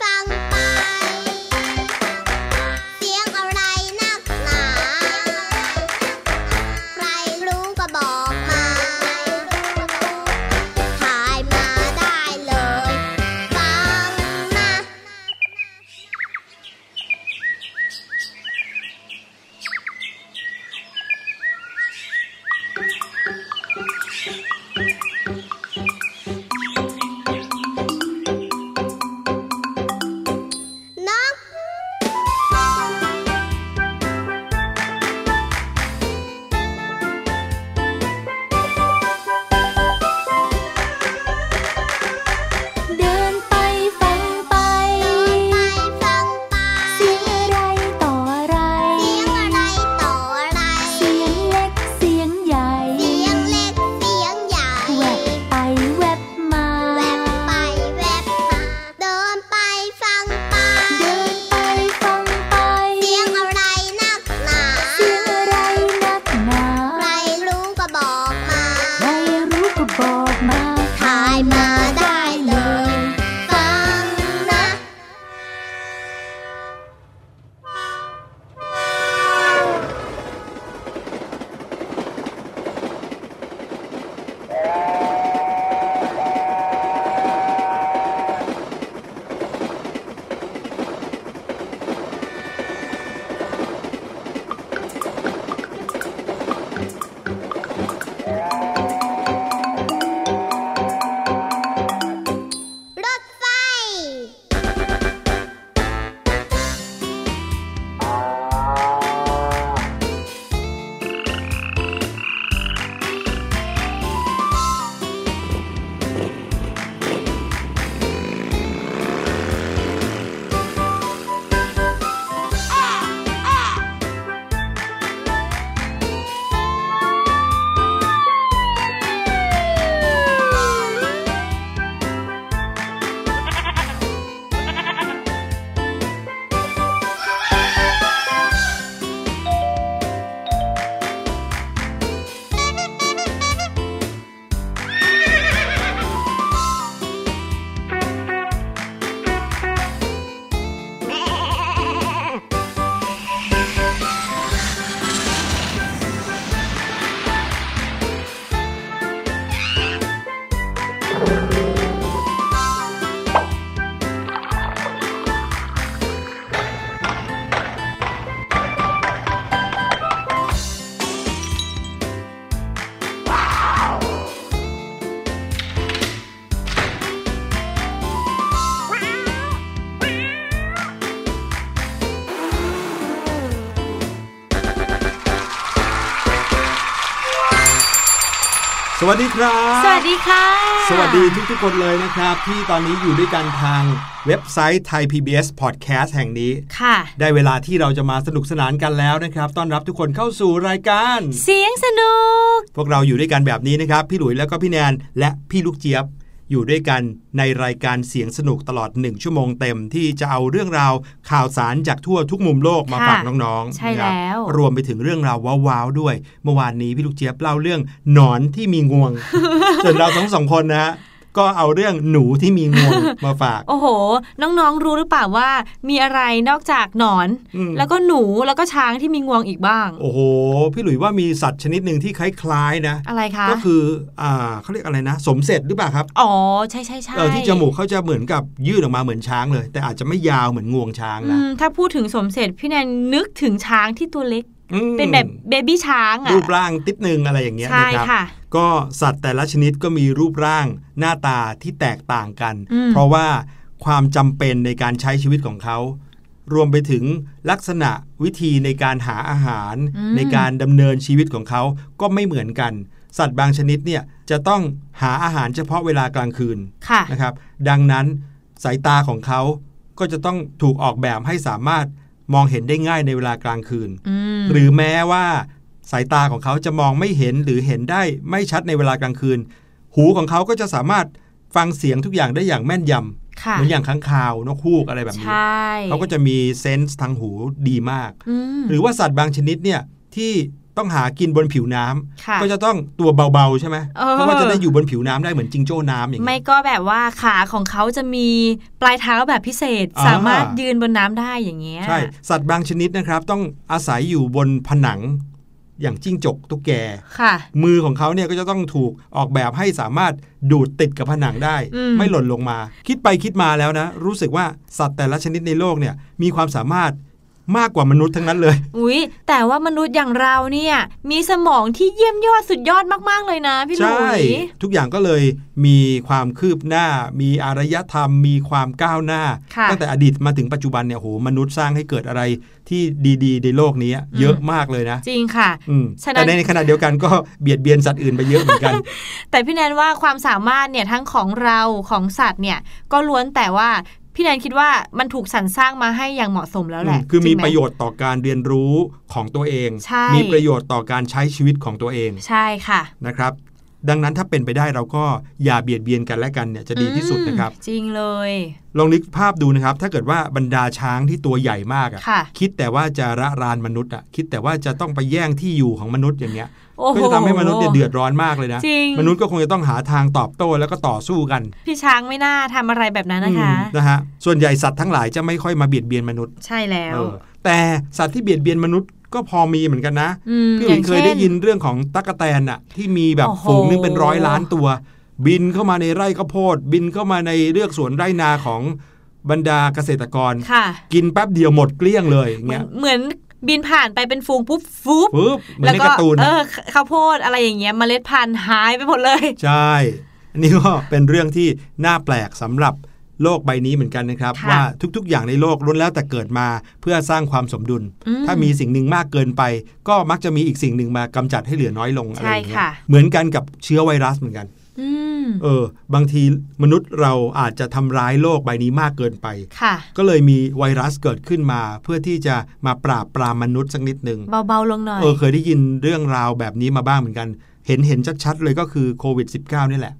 ส วัสดีครับ สวัสดีค่ะ สวัสดีทุกๆคนเลยนะครับ ที่ตอนนี้อยู่ด้วยกันทางเว็บไซต์ไทย PBS Podcast แห่งนี้ ค่ะ ได้เวลาที่เราจะมาสนุกสนานกันแล้วนะครับ ต้อนรับทุกคนเข้าสู่รายการ เสียงสนุก พวกเราอยู่ด้วยกันแบบนี้นะครับ พี่หลุยแล้วก็พี่แนนและพี่ลูกเจี๊ยบ อยู่ด้วยกันในรายการเสียงสนุกตลอด 1 ชั่วโมงเต็มที่จะเอาเรื่องราวข่าวสารจากทั่วทุกมุมโลกมาค่ะฝากน้องๆใช่นะครับแล้วรวมไปถึงเรื่องราวว้าวๆด้วย เมื่อวานนี้พี่ลูกเจี๊ยบเล่าเรื่องหนอนที่มีงวงส่วนเราทั้งสองคนนะฮะ ก็เอาเรื่องหนูที่มีงวงมาฝาก โอ้โห น้องๆรู้หรือเปล่าว่ามีอะไรนอกจากหนอนอืมแล้วก็หนูแล้วก็ช้างที่มีงวงอีกบ้าง โอ้โห พี่หลุยว่ามีสัตว์ชนิดหนึ่งที่คล้ายๆนะ อะไรคะ ก็คืออ่าเขาเรียกอะไรนะ สมเสร็จหรือเปล่าครับ อ๋อ ใช่ใช่ใช่เออที่จมูกเขาจะเหมือนกับยื่นออกมาเหมือนช้างเลย แต่อาจจะไม่ยาวเหมือนงวงช้างอืนะมถ้าพูดถึงสมเสร็จพี่แนนนึกถึงช้างที่ตัวเล็กอืม เป็นแบบเบบี้ช้างอะรูปร่างติดนึงอะไรอย่างเงี้ยใช่นะครับค่ะก็สัตว์แต่ละชนิดก็มีรูปร่างหน้าตาที่แตกต่างกันอืมเพราะว่าความจำเป็นในการใช้ชีวิตของเขา รวมไปถึงลักษณะวิธีในการหาอาหาร ในการดำเนินชีวิตของเขาก็ไม่เหมือนกัน สัตว์บางชนิดเนี่ยจะต้องหาอาหารเฉพาะเวลากลางคืนค่ะนะครับ ดังนั้นสายตาของเขาก็จะต้องถูกออกแบบให้สามารถ มองเห็นได้ง่ายในเวลากลางคืนอืมหรือแม้ว่าสายตาของเขาจะมองไม่เห็นหรือเห็นได้ไม่ชัดในเวลากลางคืน หูของเขาก็จะสามารถฟังเสียงทุกอย่างได้อย่างแม่นยำค่ะเหมือนอย่างค้างคาวนกฮูกอะไรแบบใชนี้่เขาก็จะมีเซนส์ทางหูดีมากอืมหรือว่าสัตว์บางชนิดเนี่ยที่ ต้องหากินบนผิวน้ำค่ะก็จะต้องตัวเบาๆใช่ไหมเออเพราะว่าจะได้อยู่บนผิวน้ำได้เหมือนจิงโจ้น้ำอย่างไม่เงี้ยก็แบบว่าขาของเขาจะมีปลายเท้าแบบพิเศษอ่าสามารถยืนบนน้ำได้อย่างเงี้ยใช่สัตว์บางชนิดนะครับ ต้องอาศัยอยู่บนผนังอย่างจิ้งจกตุ๊กแกค่ะมือของเขาเนี่ยก็จะต้องถูกออกแบบให้สามารถดูดติดกับผนังได้อืมไม่หล่นลงมา คิดไปคิดมาแล้วนะ รู้สึกว่าสัตว์แต่ละชนิดในโลกเนี่ยมีความสามารถ มากกว่ามนุษย์ทั้งนั้นเลย อุ๊ยแต่ว่ามนุษย์อย่างเราเนี่ยมีสมองที่เยี่ยมยอดสุดยอดมากๆเลยนะพี่หลุใช่ยทุกอย่างก็เลยมีความคืบหน้า มีอารยธรรม มีความก้าวหน้าค่ะตั้งแต่อดีตมาถึงปัจจุบันเนี่ยโหมนุษย์สร้างให้เกิดอะไรที่ดีๆ ในโลกนี้เยอะมากเลยนะ จริงค่ะอืมฉะนั้นแต่ในขณะเดียวกันก็เบียดเบียนสัตว์อื่นไปเยอะเหมือนกัน แต่พี่แนนว่าความสามารถเนี่ยทั้งของเราของสัตว์เนี่ยก็ล้วนแต่ว่า พี่แนนคิดว่ามันถูกสรรสร้างมาให้อย่างเหมาะสมแล้วแหละอืมคือมีจงไหประโยชน์ต่อการเรียนรู้ของตัวเองใช่มีประโยชน์ต่อการใช้ชีวิตของตัวเอง ใช่ค่ะ นะครับ ดังนั้นถ้าเป็นไปได้เราก็อย่าเบียดเบียนกันและกันเนี่ยจะดีที่สุดนะครับอืมจริงเลย ลองนึกภาพดูนะครับ ถ้าเกิดว่าบรรดาช้างที่ตัวใหญ่มากอะค่ะคิดแต่ว่าจะระรานมนุษย์อะคิดแต่ว่าจะต้องไปแย่งที่อยู่ของมนุษย์อย่างเงี้ยโอ้โหก็จะทำให้มนุษย์เนี่ยเดือดร้อนมากเลยนะจริงมนุษย์ก็คงจะต้องหาทางตอบโต้แล้วก็ต่อสู้กัน พี่ช้างไม่น่าทำอะไรแบบนั้นนะคะอืมนะฮะส่วนใหญ่สัตว์ทั้งหลายจะไม่ค่อยมาเบียดเบียนมนุษย์ ใช่แล้วเออแต่สัตว์ที่เบียดเบียนมนุษย์ ก็พอมีเหมือนกันนะอืมพี่หอลุย่ายงเคยเช่นได้ยินเรื่องของตั๊กแตนอะที่มีแบบโอ้โหฝูงนึงเป็นร้อยล้านตัว บินเข้ามาในไร่ข้าวโพด บินเข้ามาในเรือกสวนไร่นาของบรรดาเกษตรกรค่ะกินแป๊บเดียวหมดเกลี้ยงเลยอย่างเหมือเงี้นยเหมือนบินผ่านไปเป็นฟูงปุ๊บฟูบปึ๊บเหมือนแล้วในก็การ์ตูนเออะอข้าวโพดอะไรอย่างเงี้ยเมล็ดพันธุ์หายไปหมดเลย ใช่ อันนี้ก็เป็นเรื่องที่น่าแปลกสำหรับ โลกใบนี้เหมือนกันนะครับค่ะว่าทุก ๆ อย่างในโลกล้วนแล้วแต่เกิดมาเพื่อสร้างความสมดุลอืมถ้ามีสิ่งหนึ่งมากเกินไป ก็มักจะมีอีกสิ่งหนึ่งมากำจัดให้เหลือน้อยลงอะไรอย่างเงี้ใช่ค่ะยเหมือนกันกับเชื้อไวรัสเหมือนกันอืมเออบางทีมนุษย์เราอาจจะทำร้ายโลกใบนี้มากเกินไปค่ะก็เลยมีไวรัสเกิดขึ้นมา เพื่อที่จะมาปราบปรามมนุษย์สักนิดหนึ่งเบาๆลงหน่อยเออเคยได้ยินเรื่องราวแบบนี้มาบ้างเหมือนกัน เห็นเห็นชัดๆเลยก็คือโควิด -19 นี่แหละ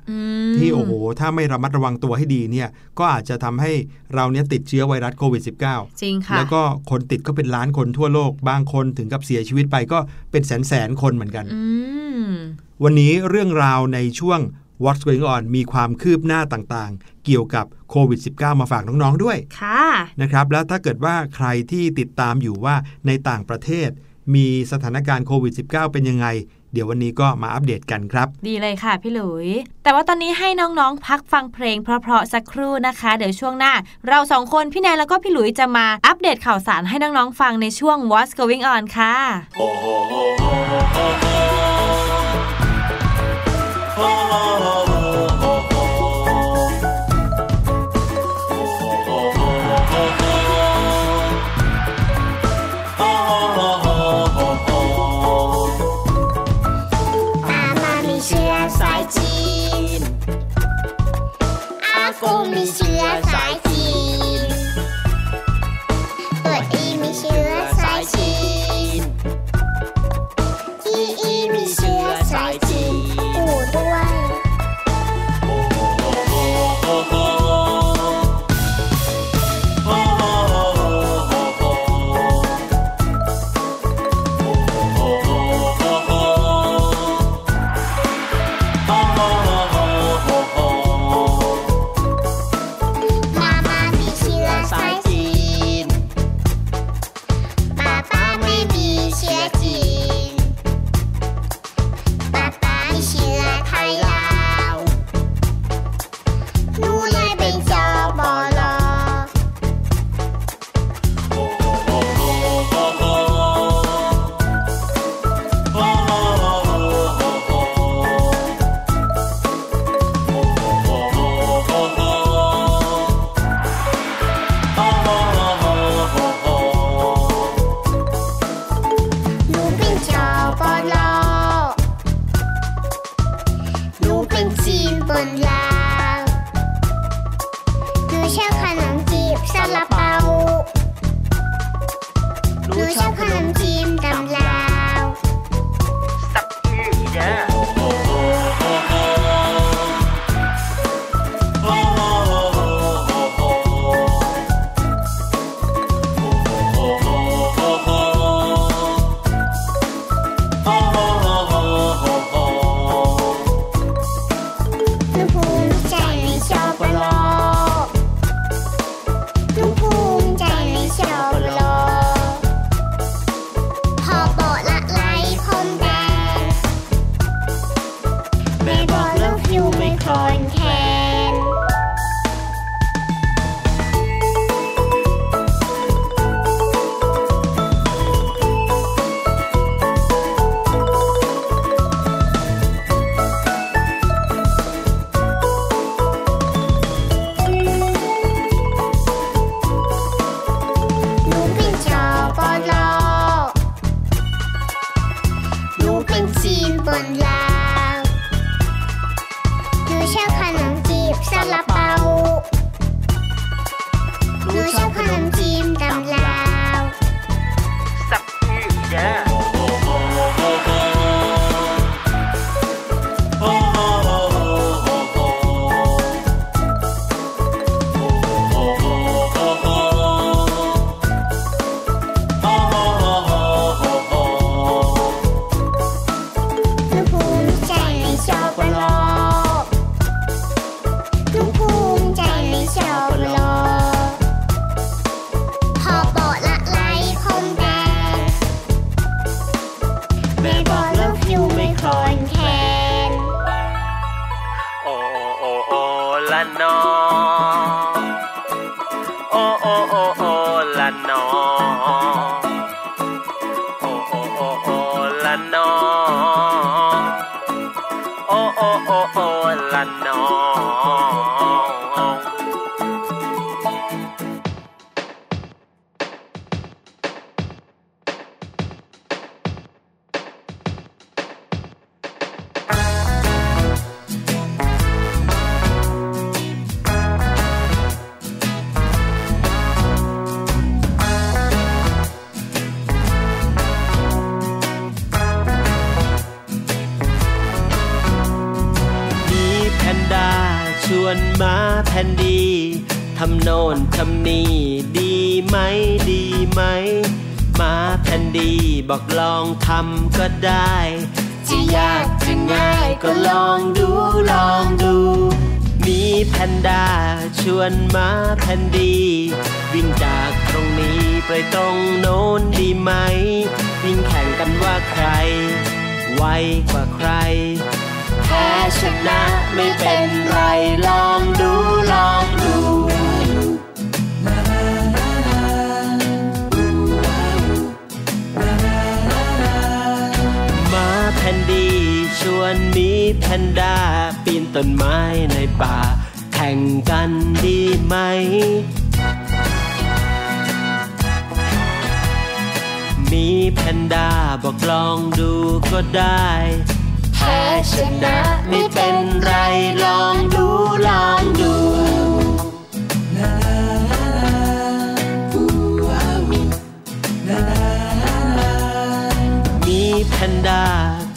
มที่โอ้โห ถ้าไม่ระมัดระวังตัวให้ดีเนี่ย ก็อาจจะทำให้เราเนี่ยติดเชื้อไวรัสโควิด -19 จริงค่ะ แล้วก็คนติดก็เป็นล้านคนทั่วโลก บางคนถึงกับเสียชีวิตไปก็เป็นแสนแสนๆคนเหมือนกันอืมวันนี้เรื่องราวในช่วง What's Going On มีความคืบหน้าต่างๆ เกี่ยวกับโควิด -19 มาฝากน้องๆด้วย ค่ะ นะครับ แล้วถ้าเกิดว่าใครที่ติดตามอยู่ว่าในต่างประเทศมีสถานการณ์โควิด -19 เป็นยังไง เดี๋ยววันนี้ก็มาอัปเดตกันครับ ดีเลยค่ะพี่หลุย แต่ว่าตอนนี้ให้น้องๆ พักฟังเพลงเพราะๆสักครู่นะคะ เดี๋ยวช่วงหน้า เราสองคนพี่แนนแล้วก็พี่หลุยจะมาอัปเดตข่าวสารให้น้องๆฟังในช่วง What's Going On ค่ะ妈妈มีเชื้อสา ชนะไม่เป็นไรลองดูลองดูมาแพนดีชวนมีแพนด้าปีนต้นไม้ในป่า แข่งกันดีไหมมีแพนด้าบอกลองดูก็ได้ แพ้ชนะไม่เป็นไรลองดูลองดูมีแพนด้า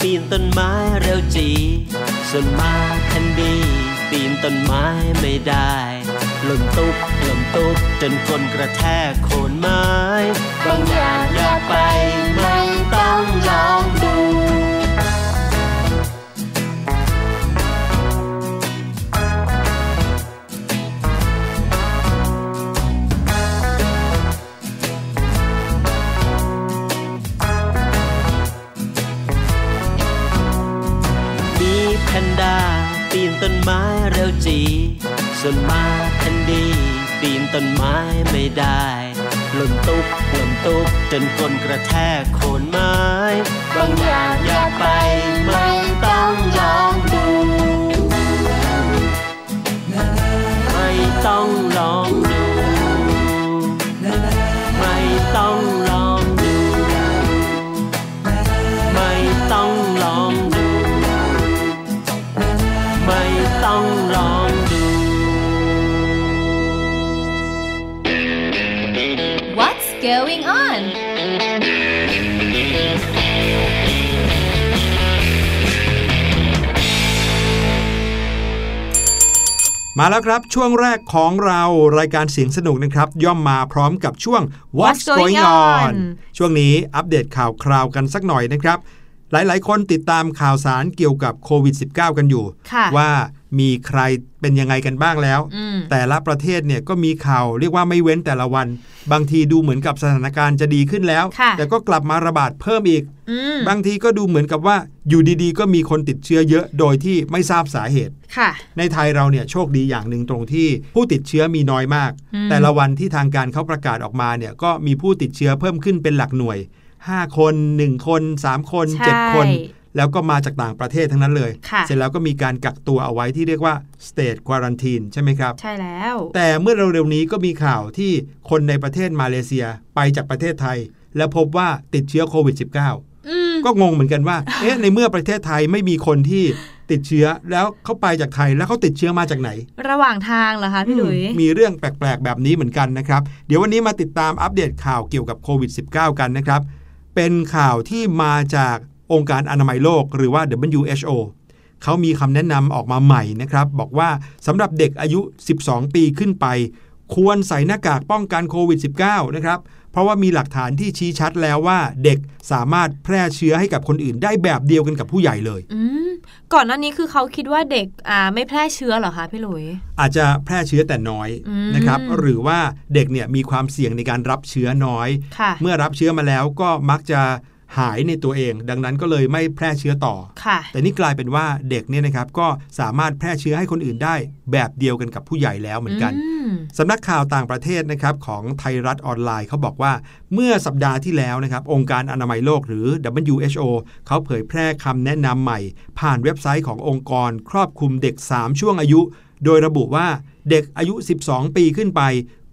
ปีนต้นไม้เร็วจี ส่วนมาแคนดี้ปีนต้นไม้ไม่ได้ล่มตุ๊บล่มตุ๊บจนคนกระแทกโคนไม้ บางอย่างอย่าไปไม่ต้องลอง ต้นไม้เร็วจี ส่วนมาแทนดี ปีนต้นไม้ไม่ได้หล่นตุ๊บหล่นตุ๊บจนคนกระแทกโคนไม้ บางอย่างอยากไปไม่ต้อง going on มาแล้วครับ ช่วงแรกของเรารายการเสียงสนุกนะครับ ย่อมมาพร้อมกับช่วง What's going on ช่วงนี้อัปเดตข่าวคราวกันสักหน่อยนะครับ หลายๆ คนติดตามข่าวสารเกี่ยวกับโควิด -19 กันอยู่ค่ะว่า มีใครเป็นยังไงกันบ้างแล้วอืมแต่ละประเทศเนี่ยก็มีข่าวเรียกว่าไม่เว้นแต่ละวัน บางทีดูเหมือนกับสถานการณ์จะดีขึ้นแล้วค่ะแต่ก็กลับมาระบาดเพิ่มอีกอืมบางทีก็ดูเหมือนกับว่าอยู่ดีๆ ก็มีคนติดเชื้อเยอะโดยที่ไม่ทราบสาเหตุค่ะในไทยเราเนี่ยโชคดีอย่างหนึ่งตรงที่ผู้ติดเชื้อมีน้อยมากอืมแต่ละวันที่ทางการเขาประกาศออกมาเนี่ยก็มีผู้ติดเชื้อเพิ่มขึ้นเป็นหลักหน่วย 5 คน 1 คน 3 คนใช่7คน แล้วก็มาจากต่างประเทศทั้งนั้นเลยค่ะเสร็จแล้วก็มีการกักตัวเอาไว้ที่เรียกว่า state quarantine ใช่ไหมครับ ใช่แล้ว แต่เมื่อเร็วๆนี้ก็มีข่าวที่คนในประเทศมาเลเซียไปจากประเทศไทย แล้วพบว่าติดเชื้อโควิด -19 อืมก็งงเหมือนกันว่า เอ๊ะในเมื่อประเทศไทยไม่มีคนที่ติดเชื้อแล้วเขาไปจากไทยแล้วเขาติดเชื้อมาจากไหน ระหว่างทางเหรอคะพี่หลุยอืมมีเรื่องแปลกๆ แบบนี้เหมือนกันนะครับ เดี๋ยววันนี้มาติดตามอัปเดตข่าวเกี่ยวกับโควิด -19 กันนะครับ เป็นข่าวที่มาจาก องค์การอนามัยโลกหรือว่า WHO เขามีคำแนะนำออกมาใหม่นะครับ บอกว่าสำหรับเด็กอายุ 12 ปีขึ้นไป ควรใส่หน้ากากป้องกันโควิด -19 นะครับ เพราะว่ามีหลักฐานที่ชี้ชัดแล้วว่าเด็กสามารถแพร่เชื้อให้กับคนอื่นได้แบบเดียวกันกับผู้ใหญ่เลยอืมก่อนหน้านี้คือเขาคิดว่าเด็กอ่าไม่แพร่เชื้อเหรอคะพี่หลุยอาจจะแพร่เชื้อแต่น้อยอืมนะครับ หรือว่าเด็กเนี่ยมีความเสี่ยงในการรับเชื้อน้อยค่ะเมื่อรับเชื้อมาแล้วก็มักจะ หายในตัวเอง ดังนั้นก็เลยไม่แพร่เชื้อต่อค่ะแต่นี่กลายเป็นว่าเด็กเนี่ยนะครับก็สามารถแพร่เชื้อให้คนอื่นได้ แบบเดียวกันกับผู้ใหญ่แล้วเหมือนกันอืมสำนักข่าวต่างประเทศนะครับของไทยรัฐออนไลน์เขาบอกว่า เมื่อสัปดาห์ที่แล้วนะครับองค์การอนามัยโลกหรือ WHO เขาเผยแพร่คำแนะนำใหม่ ผ่านเว็บไซต์ขององค์กร ครอบคลุมเด็ก 3 ช่วงอายุ โดยระบุว่าเด็กอายุ 12 ปีขึ้นไป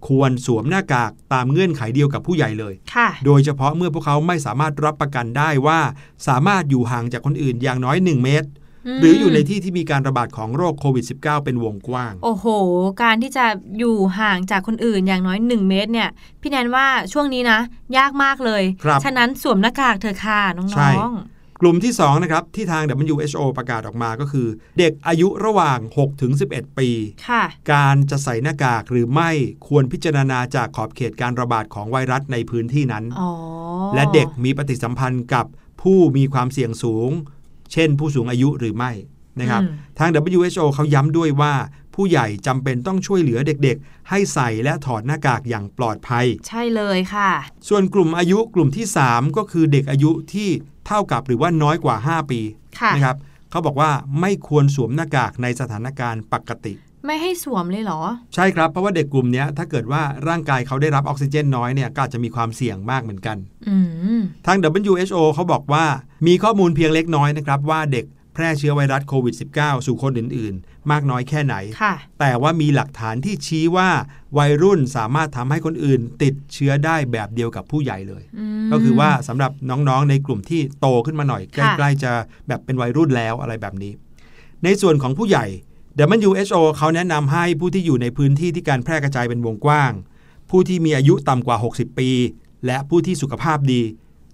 ควรสวมหน้ากากตามเงื่อนไขเดียวกับผู้ใหญ่เลยค่ะโดยเฉพาะเมื่อพวกเขาไม่สามารถรับประกันได้ว่า สามารถอยู่ห่างจากคนอื่นอย่างน้อย 1 เมตรอืมหรืออยู่ในที่ที่มีการระบาดของโรคโควิด -19 เป็นวงกว้าง โอ้โห การที่จะอยู่ห่างจากคนอื่นอย่างน้อย 1 เมตรเนี่ย พี่แนนว่าช่วงนี้นะ ยากมากเลยครับฉะนั้นสวมหน้ากากเถอะค่ะน้ใช่อง กลุ่มที่ 2 นะครับ ที่ทาง WHO ประกาศออกมาก็คือ เด็กอายุระหว่าง6-11 ปีๆค่ะการจะใส่หน้ากากหรือไม่ควรพิจารณาจากขอบเขตการระบาดของไวรัสในพื้นที่นั้นอ๋อและเด็กมีปฏิสัมพันธ์กับผู้มีความเสี่ยงสูง เช่นผู้สูงอายุหรือไม่นะครับอืมทาง WHO เขาย้ำด้วยว่าผู้ใหญ่จำเป็นต้องช่วยเหลือเด็กๆ ให้ใส่และถอดหน้ากากอย่างปลอดภัย ใช่เลยค่ะ ส่วนกลุ่มอายุกลุ่มที่ 3 ก็คือเด็กอายุที่ เท่ากับหรือว่าน้อยกว่า 5 ปีค่ะนะครับเขาบอกว่าไม่ควรสวมหน้ากากในสถานการณ์ปกติ ไม่ให้สวมเลยเหรอ ใช่ครับเพราะว่าเด็กกลุ่มเนี้ยถ้าเกิดว่าร่างกายเขาได้รับออกซิเจนน้อยเนี่ยก็อาจจะมีความเสี่ยงมากเหมือนกันอืมทาง WHO เขาบอกว่ามีข้อมูลเพียงเล็กน้อยนะครับว่าเด็ก แพร่เชื้อไวรัสโควิด -19 สู่คนอื่น ๆ มากน้อยแค่ไหนค่ะแต่ว่ามีหลักฐานที่ชี้ว่าวัยรุ่นสามารถทำให้คนอื่น ติดเชื้อได้แบบเดียวกับผู้ใหญ่เลยอืมก็คือว่าสำหรับน้องๆในกลุ่มที่โตขึ้นมาหน่อย ใกค่ะล้ ๆ จะแบบเป็นวัยรุ่นแล้วอะไรแบบนี้ ในส่วนของผู้ใหญ่ WHO เขาแนะนำให้ผู้ที่อยู่ในพื้นที่ที่การแพร่กระจายเป็นวงกว้าง ผู้ที่มีอายุต่ำกว่า 60 ปี และผู้ที่สุขภาพดี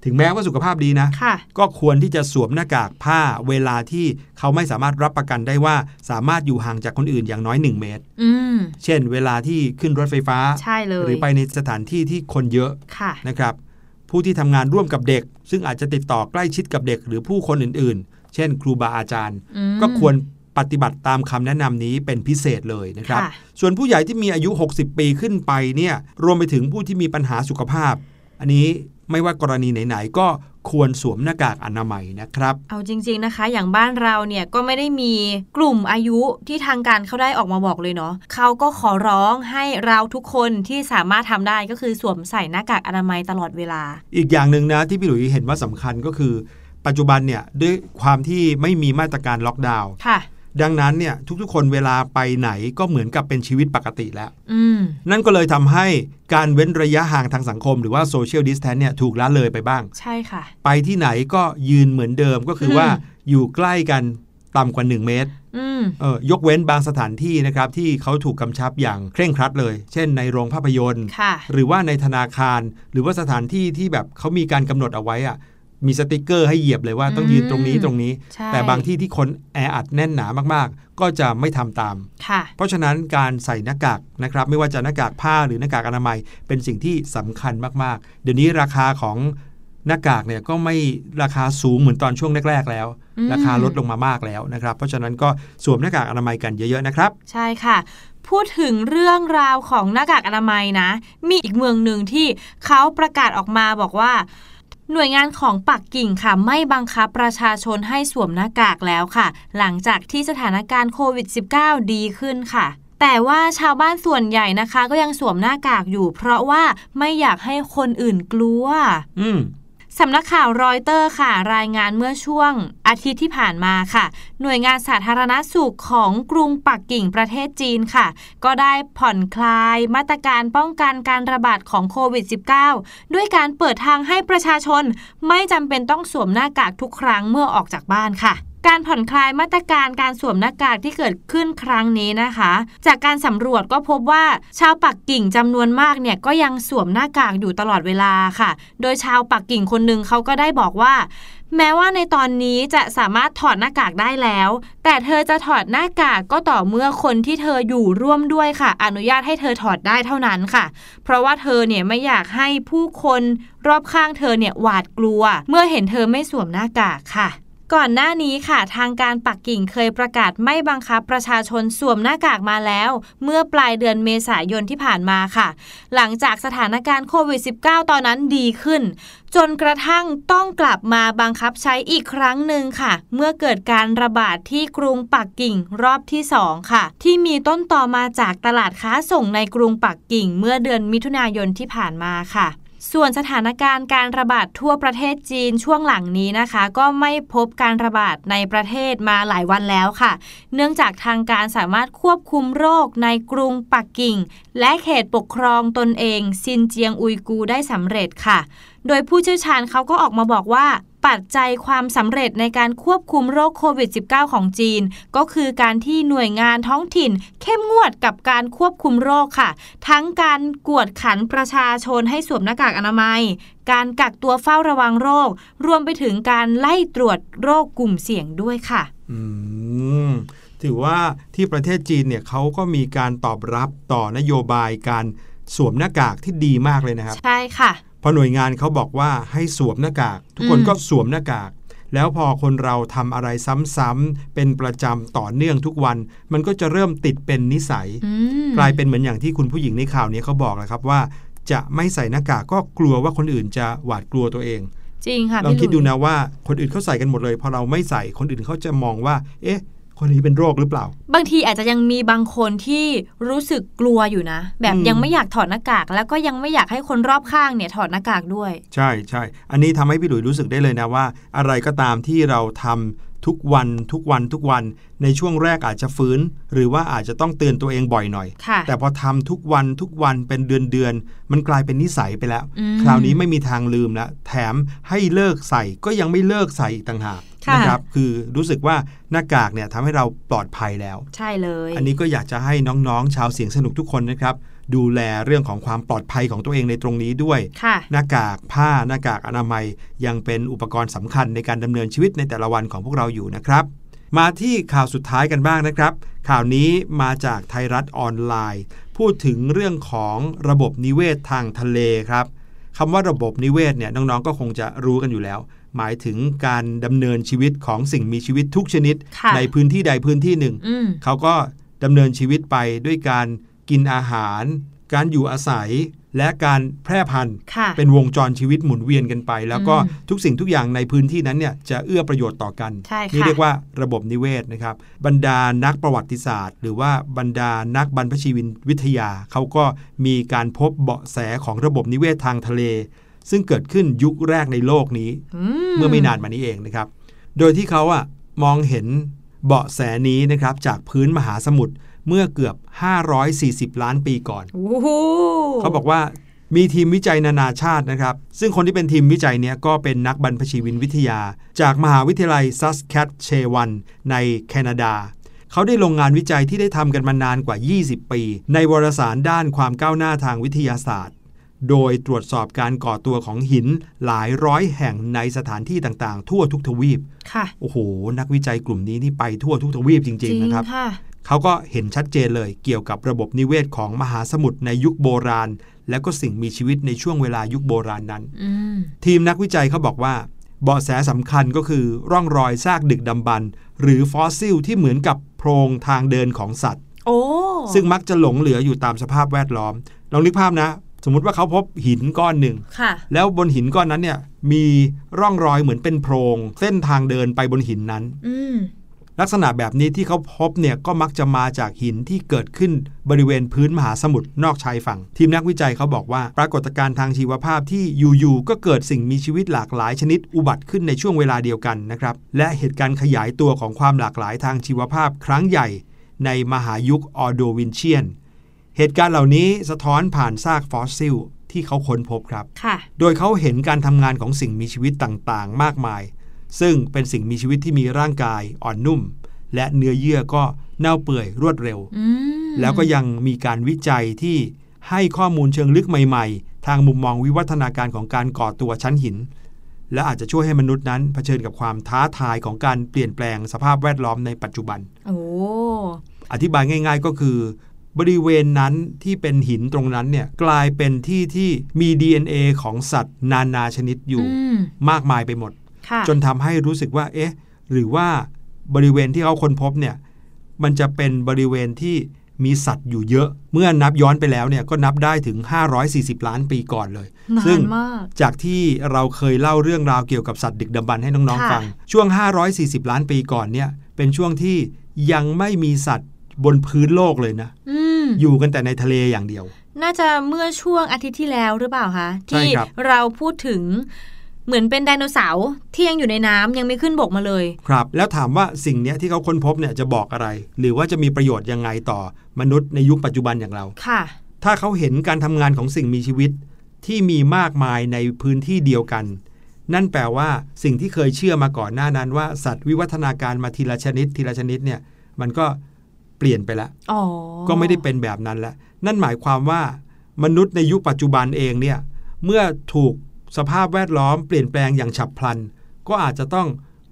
ถึงแม้ว่าสุขภาพดีนะค่ะก็ควรที่จะสวมหน้ากากผ้าเวลาที่เขาไม่สามารถรับประกันได้ว่าสามารถอยู่ห่างจากคนอื่นอย่างน้อย 1 เมตรอืมเช่น เวลาที่ขึ้นรถไฟฟ้าใช่เลยหรือไปในสถานที่ที่คนเยอะค่ะนะครับ ผู้ที่ทำงานร่วมกับเด็ก ซึ่งอาจจะติดต่อใกล้ชิดกับเด็ก หรือผู้คนอื่น ๆ เช่น ครูบาอาจารย์อืมก็ควรปฏิบัติตามคำแนะนำนี้เป็นพิเศษเลยนะครับค่ะส่วนผู้ใหญ่ที่มีอายุ 60 ปีขึ้นไปเนี่ยรวมไปถึงผู้ที่มีปัญหาสุขภาพ อันนี้ ไม่ว่ากรณีไหนๆก็ควรสวมหน้ากากอนามัยนะครับ เอาจริง ๆนะคะ อย่างบ้านเราเนี่ยก็ไม่ได้มีกลุ่มอายุที่ทางการเขาได้ออกมาบอกเลยเนาะเขาก็ขอร้องให้เราทุกคนที่สามารถทำได้ก็คือสวมใส่หน้ากากอนามัยตลอดเวลา อีกอย่างหนึ่งนะที่พี่หลุยเห็นว่าสำคัญก็คือ ปัจจุบันเนี่ยด้วยความที่ไม่มีมาตรการล็อกดาวน์ค่ะ ดังนั้นเนี่ยทุกๆ คนเวลาไปไหนก็เหมือนกับเป็นชีวิตปกติแล้วอืมนั่นก็เลยทำให้การเว้นระยะห่างทางสังคม หรือว่า social distance เนี่ยถูกละเลยไปบ้าง ใช่ค่ะ ไปที่ไหนก็ยืนเหมือนเดิมก็คืออมว่าอยู่ใกล้กันต่ำกว่า 1 เมตรอืมเออยกเว้นบางสถานที่นะครับที่เขาถูกกำชับอย่างเคร่งครัดเลย เช่นในโรงภาพยนตร์ค่ะหรือว่าในธนาคาร หรือว่าสถานที่ที่แบบเขามีการกำหนดเอาไว้อะ มีสติกเกอร์ให้เหยียบเลยว่าต้องยืนตรงนี้ตรงนี้ใช่แต่บางที่ที่คนแออัดแน่นหนามากๆ ก็จะไม่ทำตามค่ะเพราะฉะนั้นการใส่หน้ากากนะครับไม่ว่าจะหน้ากากผ้าหรือหน้ากากอนามัย เป็นสิ่งที่สำคัญมากๆ เดี๋ยวนี้ราคาของหน้ากากเนี่ยก็ไม่ราคาสูงเหมือนตอนช่วงแรก ๆ แล้วอืมราคาลดลงมามากแล้วนะครับ เพราะฉะนั้นก็สวมหน้ากากอนามัยกันเยอะๆนะครับ ใช่ค่ะพูดถึงเรื่องราวของหน้ากากอนามัยนะ มีอีกเมืองหนึ่งที่เขาประกาศออกมาบอกว่า หน่วยงานของปักกิ่งค่ะ ไม่บังคับประชาชนให้สวมหน้ากากแล้วค่ะ หลังจากที่สถานการณ์โควิด -19 ดีขึ้นค่ะแต่ว่าชาวบ้านส่วนใหญ่นะคะ ก็ยังสวมหน้ากากอยู่ เพราะว่าไม่อยากให้คนอื่นกลัว อืม สำนักข่าวรอยเตอร์ค่ะ รายงานเมื่อช่วงอาทิตย์ที่ผ่านมาค่ะ หน่วยงานสาธารณสุขของกรุงปักกิ่งประเทศจีนค่ะ ก็ได้ผ่อนคลายมาตรการป้องกันการระบาดของโควิด -19 ด้วยการเปิดทางให้ประชาชน ไม่จำเป็นต้องสวมหน้ากากทุกครั้งเมื่อออกจากบ้านค่ะการผ่อนคลายมาตรการการสวมหน้ากากที่เกิดขึ้นครั้งนี้นะคะ จากการสำรวจก็พบว่าชาวปักกิ่งจำนวนมากเนี่ยก็ยังสวมหน้ากากอยู่ตลอดเวลาค่ะ โดยชาวปักกิ่งคนหนึ่งเขาก็ได้บอกว่า แม้ว่าในตอนนี้จะสามารถถอดหน้ากากได้แล้ว แต่เธอจะถอดหน้ากากก็ต่อเมื่อคนที่เธออยู่ร่วมด้วยค่ะ อนุญาตให้เธอถอดได้เท่านั้นค่ะ เพราะว่าเธอเนี่ยไม่อยากให้ผู้คนรอบข้างเธอเนี่ยหวาดกลัว เมื่อเห็นเธอไม่สวมหน้ากากค่ะ ก่อนหน้านี้ค่ะ ทางการปักกิ่งเคยประกาศไม่บังคับประชาชนสวมหน้ากากมาแล้ว เมื่อปลายเดือนเมษายนที่ผ่านมาค่ะ หลังจากสถานการณ์โควิด -19 ตอนนั้นดีขึ้น จนกระทั่งต้องกลับมาบังคับใช้อีกครั้งหนึ่งค่ะ เมื่อเกิดการระบาดที่กรุงปักกิ่งรอบที่ 2 ค่ะ ที่มีต้นต่อมาจากตลาดค้าส่งในกรุงปักกิ่ง เมื่อเดือนมิถุนายนที่ผ่านมาค่ะ ส่วนสถานการณ์การระบาดทั่วประเทศจีนช่วงหลังนี้นะคะ ก็ไม่พบการระบาดในประเทศมาหลายวันแล้วค่ะ เนื่องจากทางการสามารถควบคุมโรคในกรุงปักกิ่ง และเขตปกครองตนเอง ซินเจียงอุยกูได้สำเร็จค่ะ โดยผู้เชี่ยวชาญเขาก็ออกมาบอกว่า ปัจจัยความสำเร็จในการควบคุมโรคโควิด -19 ของจีน ก็คือการที่หน่วยงานท้องถิ่น เข้มงวดกับการควบคุมโรคค่ะ ทั้งการกวดขันประชาชนให้สวมหน้ากากอนามัย การกักตัวเฝ้าระวังโรค รวมไปถึงการไล่ตรวจโรคกลุ่มเสี่ยงด้วยค่ะ อืมถือว่าที่ประเทศจีนเนี่ยเขาก็มีการตอบรับต่อนโยบายการสวมหน้ากากที่ดีมากเลยนะครับ ใช่ค่ะ พอหน่วยงานเขาบอกว่าให้สวมหน้ากาก ทุกคนอืมก็สวมหน้ากาก แล้วพอคนเราทำอะไรซ้ำๆเป็นประจำต่อเนื่องทุกวัน มันก็จะเริ่มติดเป็นนิสัยอืมกลายเป็นเหมือนอย่างที่คุณผู้หญิงในข่าวนี้เขาบอกแหละครับว่า จะไม่ใส่หน้ากากก็กลัวว่าคนอื่นจะหวาดกลัวตัวเองจริงค่ะลองพี่คิดหลุยดูนะว่าคนอื่นเขาใส่กันหมดเลยพอเราไม่ใส่คนอื่นเขาจะมองว่า เอ๊ะ คนนี้เป็นโรคหรือเปล่า บางทีอาจจะยังมีบางคนที่รู้สึกกลัวอยู่นะ แบบอืมยังไม่อยากถอดหน้ากาก แล้วก็ยังไม่อยากให้คนรอบข้างเนี่ยถอดหน้ากากด้วย ใช่ใช่อันนี้ทำให้พี่หลุยรู้สึกได้เลยนะว่า อะไรก็ตามที่เราทำ ทุกวันทุกวันทุกวัน ในช่วงแรกอาจจะฟื้นหรือว่าอาจจะต้องเตือนตัวเองบ่อยหน่อยค่ะแต่พอทำทุกวันทุกวันเป็นเดือนเดือนๆมันกลายเป็นนิสัยไปแล้วอืมคราวนี้ไม่มีทางลืมแล้วแถมให้เลิกใส่ก็ยังไม่เลิกใส่อีกต่างหากค่ะนะครับคือรู้สึกว่าหน้ากากเนี่ยทำให้เราปลอดภัยแล้ว ใช่เลย อันนี้ก็อยากจะให้น้องๆ ชาวเสียงสนุกทุกคนนะครับ ดูแลเรื่องของความปลอดภัยของตัวเองในตรงนี้ด้วยค่ะหน้ากากผ้าหน้ากากอนามัย ยังเป็นอุปกรณ์สำคัญในการดำเนินชีวิตในแต่ละวันของพวกเราอยู่นะครับ มาที่ข่าวสุดท้ายกันบ้างนะครับ ข่าวนี้มาจากไทยรัฐออนไลน์ พูดถึงเรื่องของระบบนิเวศทางทะเลครับคำว่าระบบนิเวศเนี่ยน้องๆก็คงจะรู้กันอยู่แล้ว หมายถึงการดำเนินชีวิตของสิ่งมีชีวิตทุกชนิดค่ะในพื้นที่ใดพื้นที่หนึ่งอืมเขาก็ดำเนินชีวิตไปด้วยการ กินอาหาร การอยู่อาศัยและการแพร่พันธุ์ค่ะเป็นวงจรชีวิตหมุนเวียนกันไป แล้วก็อืมทุกสิ่งทุกอย่างในพื้นที่นั้นเนี่ยจะเอื้อประโยชน์ต่อกันใช่ค่ะนี่เรียกว่าระบบนิเวศนะครับ บรรดานักประวัติศาสตร์ หรือว่าบรรดานักบรรพชีวินวิทยา เขาก็มีการพบเบาะแสของระบบนิเวศทางทะเล ซึ่งเกิดขึ้นยุคแรกในโลกนี้อืเมื่อไม่นานมานี้เองนะครับ โดยที่เขาอะมองเห็นเบาะแสนี้นะครับจากพื้นมหาสมุทร เมื่อเกือบ 540 ล้านปีก่อนโอ้โหเขาบอกว่ามีทีมวิจัยนานาชาตินะครับ ซึ่งคนที่เป็นทีมวิจัยเนี้ยก็เป็นนักบรรพชีวินวิทยา จากมหาวิทยาลัยซัสแคทเชวันในแคนาดา เขาได้ลงงานวิจัยที่ได้ทำกันมานานกว่า 20 ปี ในวารสารด้านความก้าวหน้าทางวิทยาศาสตร์ โดยตรวจสอบการก่อตัวของหินหลายร้อยแห่งในสถานที่ต่างๆ ทั่วทุกทวีป ค่ะ โอ้โห นักวิจัยกลุ่มนี้นี่ไปทั่วทุกทวีปจริง ๆ นะครับ ค่ะ เขาก็เห็นชัดเจนเลยเกี่ยวกับระบบนิเวศของมหาสมุทรในยุคโบราณ และก็สิ่งมีชีวิตในช่วงเวลายุคโบราณนั้นอืมทีมนักวิจัยเขาบอกว่า เบาะแสสำคัญก็คือร่องรอยซากดึกดำบรรพ์หรือฟอสซิลที่เหมือนกับโพรงทางเดินของสัตว์โอ้ซึ่งมักจะหลงเหลืออยู่ตามสภาพแวดล้อมลองนึกภาพนะ สมมุติว่าเขาพบหินก้อนหนึ่งค่ะแล้วบนหินก้อนนั้นเนี่ยมีร่องรอยเหมือนเป็นโพรงเส้นทางเดินไปบนหินนั้นอืม ลักษณะแบบนี้ที่เขาพบเนี่ยก็มักจะมาจากหินที่เกิดขึ้นบริเวณพื้นมหาสมุทรนอกชายฝั่ง ทีมนักวิจัยเขาบอกว่า ปรากฏการณ์ทางชีวภาพที่อยู่ๆก็เกิดสิ่งมีชีวิตหลากหลายชนิดอุบัติขึ้นในช่วงเวลาเดียวกันนะครับและเหตุการณ์ขยายตัวของความหลากหลายทางชีวภาพครั้งใหญ่ ในมหายุคออร์โดวิเชียน เหตุการณ์เหล่านี้สะท้อนผ่านซากฟอสซิลที่เขาค้นพบครับค่ะโดยเขาเห็นการทำงานของสิ่งมีชีวิตต่างๆ มากมาย ซึ่งเป็นสิ่งมีชีวิตที่มีร่างกายอ่อนนุ่ม และเนื้อเยื่อก็เน่าเปื่อยรวดเร็วอืมแล้วก็ยังมีการวิจัยที่ให้ข้อมูลเชิงลึกใหม่ๆ ทางมุมมองวิวัฒนาการของการก่อตัวชั้นหิน และอาจจะช่วยให้มนุษย์นั้นเผชิญกับความท้าทายของการเปลี่ยนแปลงสภาพแวดล้อมในปัจจุบัน โอ้อธิบายง่าย ๆก็คือบริเวณนั้นที่เป็นหินตรงนั้นเนี่ยกลายเป็นที่ที่มี DNA ของสัตว์นานาชนิดอยู่อืมมากมายไปหมดค่ะ จนทำให้รู้สึกว่า เอ๊ะ หรือว่าบริเวณที่เขาค้นพบเนี่ย มันจะเป็นบริเวณที่มีสัตว์อยู่เยอะ เมื่อนับย้อนไปแล้วเนี่ยก็นับได้ถึง 540 ล้านปีก่อนเลยนาซึ่งนมากจากที่เราเคยเล่าเรื่องราวเกี่ยวกับสัตว์ดึกดำบรรพ์ให้น้องค่ะๆฟัง ช่วง 540 ล้านปีก่อนเนี่ย เป็นช่วงที่ยังไม่มีสัตว์บนพื้นโลกเลยนะอืมอยู่กันแต่ในทะเลอย่างเดียว น่าจะเมื่อช่วงอาทิตย์ที่แล้วหรือเปล่าคะใช่ที่ครับเราพูดถึง เหมือนเป็นไดโนเสาร์ที่ยังอยู่ในน้ำยังไม่ขึ้นบกมาเลย ครับ แล้วถามว่าสิ่งเนี้ยที่เขาค้นพบเนี่ยจะบอกอะไร หรือว่าจะมีประโยชน์ยังไงต่อมนุษย์ในยุคปัจจุบันอย่างเราค่ะ ถ้าเขาเห็นการทำงานของสิ่งมีชีวิตที่มีมากมายในพื้นที่เดียวกัน นั่นแปลว่าสิ่งที่เคยเชื่อมาก่อนหน้านั้นว่าสัตว์วิวัฒนาการมาทีละชนิด ทีละชนิดเนี่ยมันก็เปลี่ยนไปแล้วอ๋อก็ไม่ได้เป็นแบบนั้นแล้วนั่นหมายความว่ามนุษย์ในยุคปัจจุบันเองเนี่ยเมื่อถูก สภาพแวดล้อมเปลี่ยนแปลงอย่างฉับพลัน ก็อาจจะต้อง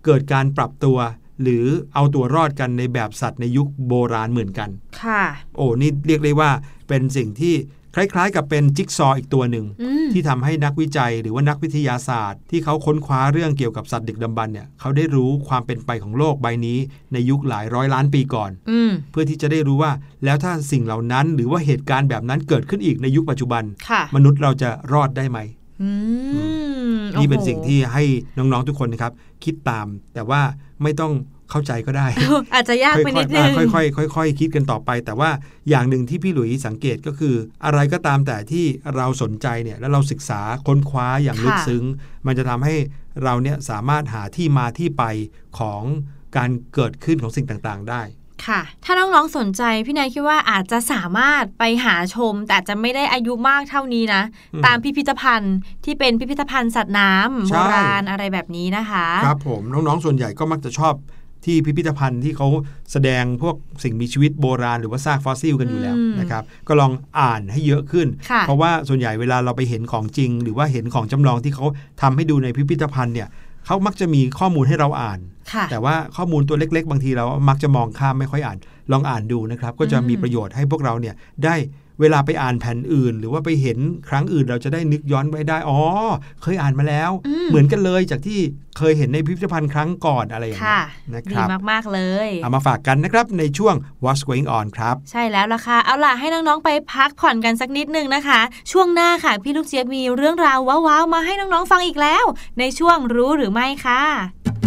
เกิดการปรับตัว หรือเอาตัวรอดกันในแบบสัตว์ในยุคโบราณเหมือนกัน ค่ะ โอ้นี่เรียกได้ว่าเป็นสิ่งที่คล้ายๆ กับเป็นจิ๊กซอว์อีกตัวหนึ่งอืมที่ทำให้นักวิจัยหรือว่านักวิทยาศาสตร์ ที่เขาค้นคว้าเรื่องเกี่ยวกับสัตว์ดึกดำบรรพ์เนี่ยเขาได้รู้ความเป็นไปของโลกใบนี้ในยุคหลายร้อยล้านปีก่อนอืมเพื่อที่จะได้รู้ว่าแล้วถ้าสิ่งเหล่านั้น หรือว่าเหตุการณ์แบบนั้นเกิดขึ้นอีกในยุคปัจจุบันค่ะมนุษย์เราจะรอดได้ไหมอืม นี่เป็นโอ้โหสิ่งที่ให้น้องๆทุกคนนะครับ คิดตามแต่ว่าไม่ต้องเข้าใจก็ได้ อาจจะยากไปค่นิอยดๆนึอ่างค่อยๆค่อยๆคิดกันต่อไป แต่ว่าอย่างหนึ่งที่พี่หลุยสังเกตก็คือ อะไรก็ตามแต่ที่เราสนใจเนี่ยแล้วเราศึกษาค้นคว้าอย่างลึกค่ะซึ้ง มันจะทำให้เราเนี่ยสามารถหาที่มาที่ไปของการเกิดขึ้นของสิ่งต่างๆ ได้ ค่ะ ถ้าน้องๆสนใจพี่นายคิดว่าอาจจะสามารถไปหาชม แต่อาจจะไม่ได้อายุมากเท่านี้นะอืมตามพิพิธภัณฑ์ที่เป็นพิพิธภัณฑ์สัตว์น้ำใช่โบราณอะไรแบบนี้นะคะ ครับผมน้องๆส่วนใหญ่ก็มักจะชอบที่พิพิธภัณฑ์ที่เขาแสดงพวกสิ่งมีชีวิตโบราณหรือว่าซากฟอสซิลกันอยู่แล้วอืมนะครับ ก็ลองอ่านให้เยอะขึ้นค่ะเพราะว่าส่วนใหญ่เวลาเราไปเห็นของจริง หรือว่าเห็นของจำลองที่เขาทำให้ดูในพิพิธภัณฑ์เนี่ย เขามักจะมีข้อมูลให้เราอ่านค่ะแต่ว่าข้อมูลตัวเล็ก ๆ บางทีเรามักจะมองข้ามไม่ค่อยอ่าน ลองอ่านดูนะครับ ก็จะมีประโยชน์ให้พวกเราเนี่ยได้ เวลาไปอ่านแผ่นอื่น หรือว่าไปเห็นครั้งอื่นเราจะได้นึกย้อนไว้ได้อ๋อเคยอ่านมาแล้วอืมเหมือนกันเลยจากที่เคยเห็นในพิพิธภัณฑ์ครั้งก่อนอะไรอย่างเงี้ค่ะยนะคดีรับมาก ๆ เลยเอามาฝากกันนะครับในช่วง What's Going On ครับ ใช่แล้วล่ะค่ะ เอาล่ะให้น้อง ๆ ไปพักผ่อนกันสักนิดนึงนะคะ ช่วงหน้าค่ะ พี่ลูกเจี๊ยบมีเรื่องราวว้าวๆมาให้น้อง ๆ ฟังอีกแล้ว ในช่วงรู้หรือไม่ค่ะ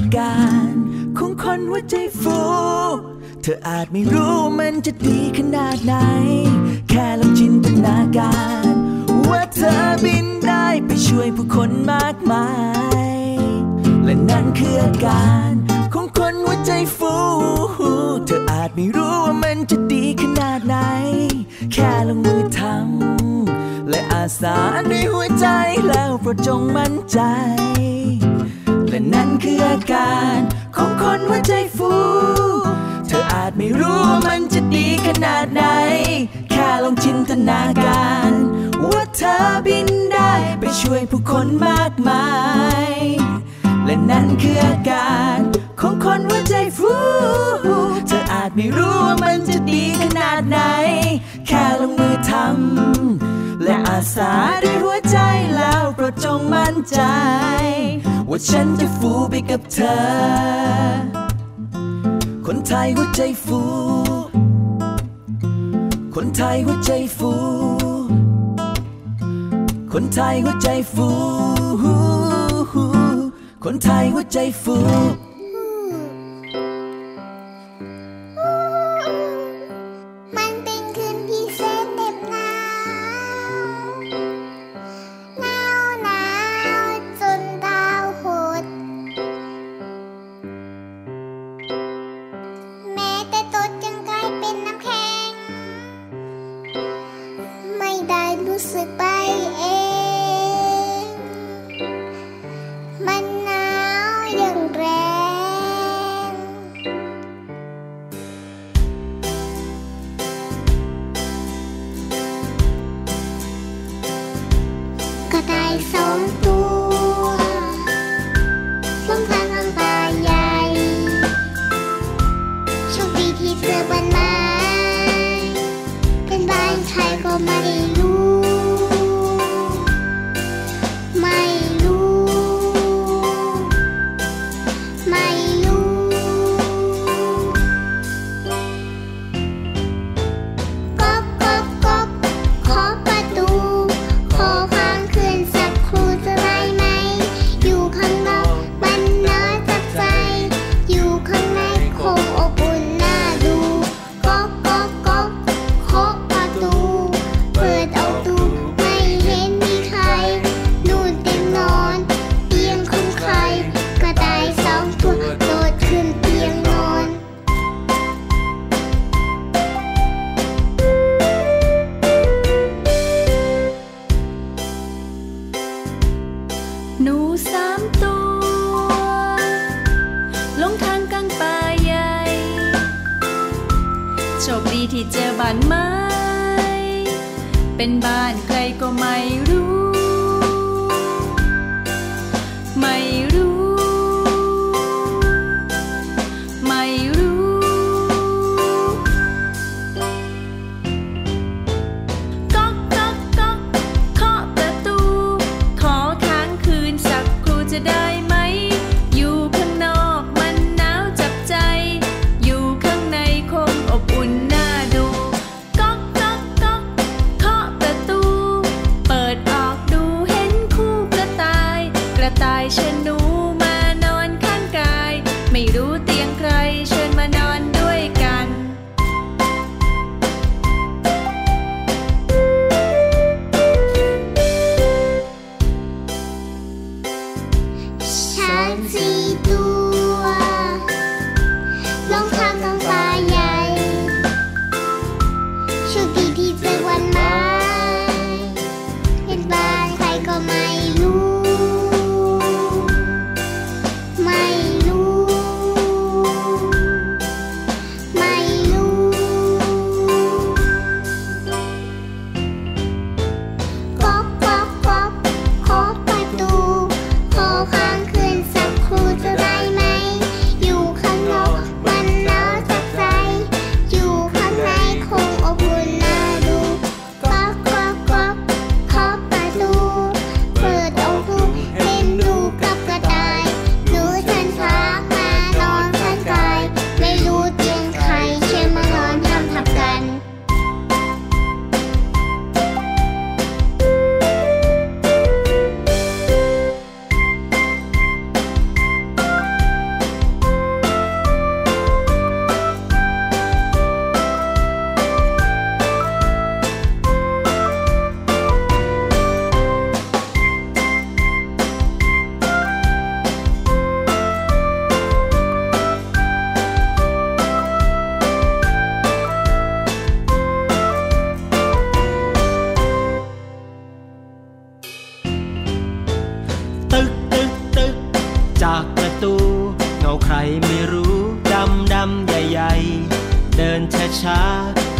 อาการของคนหัวใจฟู เธออาจไม่รู้มันจะดีขนาดไหน แค่ลองจินตนาการ ว่าเธอบินได้ไปช่วยผู้คนมากมาย และนั่นคืออาการของคนหัวใจฟู เธออาจไม่รู้ว่ามันจะดีขนาดไหน แค่ลงมือทำและอาสาด้วยหัวใจแล้วโปรดจงมั่นใจ และนั่นคืออาการของคนหัวใจฟู เธออาจไม่รู้ว่ามันจะดีขนาดไหน แค่ลองจินตนาการ ว่าเธอบินได้ไปช่วยผู้คนมากมาย และนั่นคืออาการของคนหัวใจฟูเธออาจไม่รู้ว่ามันจะดีขนาดไหน แค่ลงมือทำ และอาสาด้วยหัวใจแล้วโปรดจงมั่นใจ ว่าฉันจะฟูไปกับเธอ คนไทยหัวใจฟู คนไทยหัวใจฟู คนไทยหัวใจฟู คนไทยหัวใจฟู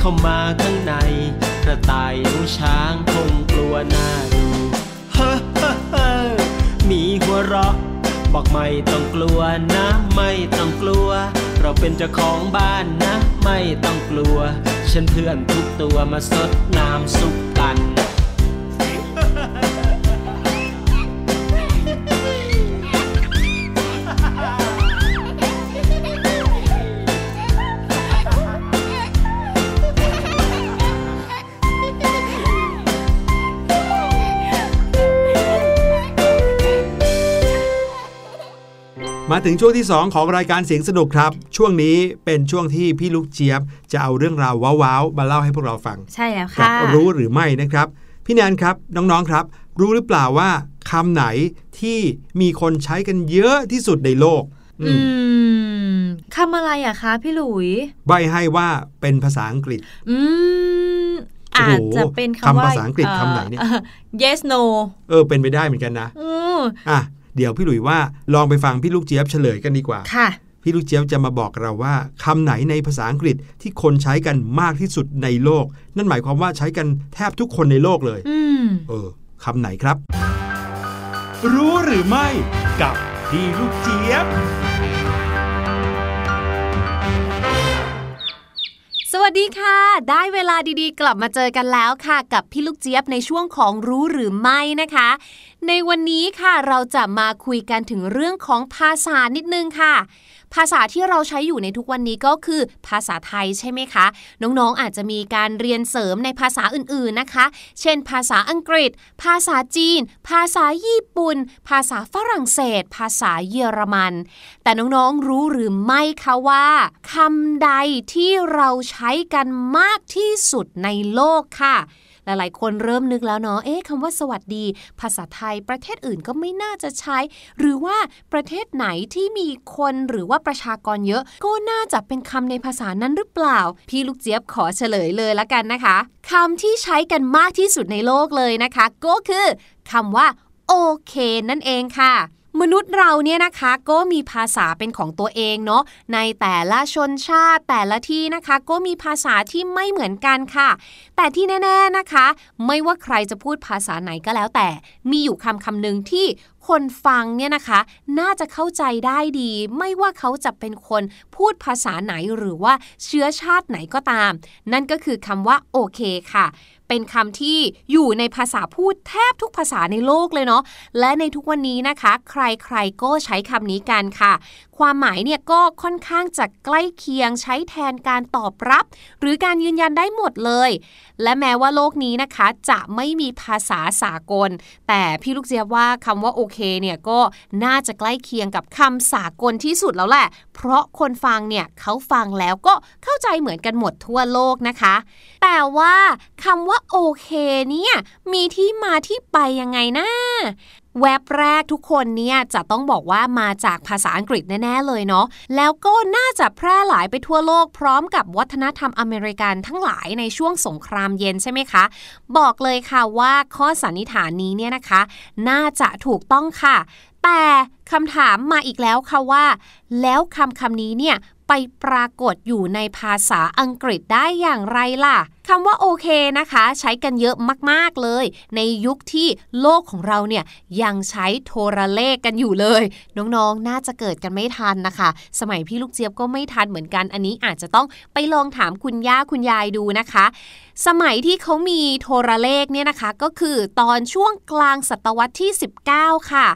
เข้ามาข้างใน กระต่ายหนูช้างคงกลัวหน้าดูเฮ้อเฮ้เฮ้มีหัวเราะ บอกไม่ต้องกลัวนะ ไม่ต้องกลัว เราเป็นเจ้าของบ้านนะ ไม่ต้องกลัว ฉันเพื่อนทุกตัวมาสดน้ำสุก มาถึงช่วงที่ 2 ของรายการเสียงสนุกครับ ช่วงนี้เป็นช่วงที่พี่ลูกเจี๊ยบ จะเอาเรื่องราวว้าวๆมาเล่าให้พวกเราฟัง ใช่แล้วครับค่ะรู้หรือไม่นะครับ พี่แนนครับน้องๆครับ รู้หรือเปล่าว่าคำไหนที่มีคนใช้กันเยอะที่สุดในโลก อือืมมคำอะไรอะคะพี่หลุย ใบให้ว่าเป็นภาษาอังกฤษ อืมโอ้โหอาจจะเป็นคำว่าคำภาษาอังกฤษคำไหนเนี่ยอ่อ yes no เออเป็นไปได้เหมือนกันนะอืมอะ เดี๋ยวพี่หลุยว่าลองไปฟังพี่ลูกเจี๊ยบเฉลยกันดีกว่าค่ะ พี่ลูกเจี๊ยบจะมาบอกเราว่าคำไหนในภาษาอังกฤษที่คนใช้กันมากที่สุดในโลก นั่นหมายความว่าใช้กันแทบทุกคนในโลกเลยอืมเออคำไหนครับ รู้หรือไม่กับพี่ลูกเจี๊ยบ สวัสดีค่ะ ได้เวลาดีๆ กลับมาเจอกันแล้วค่ะ กับพี่ลูกเจี๊ยบในช่วงของรู้หรือไม่นะคะ ในวันนี้ค่ะเราจะมาคุยกันถึงเรื่องของภาษานิดนึงค่ะ ภาษาที่เราใช้อยู่ในทุกวันนี้ก็คือภาษาไทยใช่ไหมคะ น้องๆอาจจะมีการเรียนเสริมในภาษาอื่นๆนะคะ เช่น ภาษาอังกฤษ ภาษาจีน ภาษาญี่ปุ่น ภาษาฝรั่งเศส ภาษาเยอรมัน แต่น้องๆรู้หรือไม่คะว่าคำใดที่เราใช้กันมากที่สุดในโลกค่ะ หลายๆ คนเริ่มนึกแล้วเนาะ เอ๊ะคำว่าสวัสดี ภาษาไทยประเทศอื่นก็ไม่น่าจะใช้ หรือว่าประเทศไหนที่มีคนหรือว่าประชากรเยอะ ก็น่าจะเป็นคำในภาษานั้นหรือเปล่า พี่ลูกเจี๊ยบขอเฉลยเลยละกันนะคะคำที่ใช้กันมากที่สุดในโลกเลยนะคะ ก็คือคำว่าโอเคนั่นเองค่ะ มนุษย์เราเนี่ยนะคะก็มีภาษาเป็นของตัวเองเนาะในแต่ละชนชาติแต่ละที่นะคะ ก็มีภาษาที่ไม่เหมือนกันค่ะ แต่ที่แน่ ๆนะคะ ไม่ว่าใครจะพูดภาษาไหนก็แล้วแต่ มีอยู่คำคำหนึ่งที่คนฟังเนี่ยนะคะ น่าจะเข้าใจได้ดี ไม่ว่าเขาจะเป็นคนพูดภาษาไหนหรือว่าเชื้อชาติไหนก็ตาม นั่นก็คือคำว่าโอเคค่ะ เป็นคำที่อยู่ในภาษาพูดแทบทุกภาษาในโลกเลยเนาะและในทุกวันนี้นะคะ ใครๆก็ใช้คำนี้กันค่ะ ความหมายเนี่ยก็ค่อนข้างจะใกล้เคียงใช้แทนการตอบรับ หรือการยืนยันได้หมดเลย และแม้ว่าโลกนี้นะคะจะไม่มีภาษาสากล แต่พี่ลูกเจี๊ยบว่าคำว่าโอเคเนี่ยก็น่าจะใกล้เคียงกับคำสากลที่สุดแล้วแหละ เพราะคนฟังเนี่ยเขาฟังแล้วก็เข้าใจเหมือนกันหมดทั่วโลกนะคะ แต่ว่าคำว่าโอเคเนี่ยมีที่มาที่ไปยังไงนะ แวบแรกทุกคนเนี่ยจะต้องบอกว่ามาจากภาษาอังกฤษแน่ ๆ เลยเนาะ แล้วก็น่าจะแพร่หลายไปทั่วโลกพร้อมกับวัฒนธรรมอเมริกันทั้งหลายในช่วงสงครามเย็นใช่ไหมคะ บอกเลยค่ะว่าข้อสันนิษฐานนี้เนี่ยนะคะ น่าจะถูกต้องค่ะ แต่คำถามมาอีกแล้วค่ะว่า แล้วคำคำนี้เนี่ยไปปรากฏอยู่ในภาษาอังกฤษได้อย่างไรล่ะ คำว่าโอเคนะคะ ใช้กันเยอะมากๆเลย ในยุคที่โลกของเราเนี่ยยังใช้โทรเลขกันอยู่เลย น้องๆน่าจะเกิดกันไม่ทันนะคะ สมัยพี่ลูกเจี๊ยบก็ไม่ทันเหมือนกันอันนี้อาจจะต้องไปลองถามคุณย่าคุณยายดูนะคะ สมัยที่เขามีโทรเลขเนี่ยนะคะ ก็คือตอนช่วงกลางศตวรรษที่ 19 ค่ะ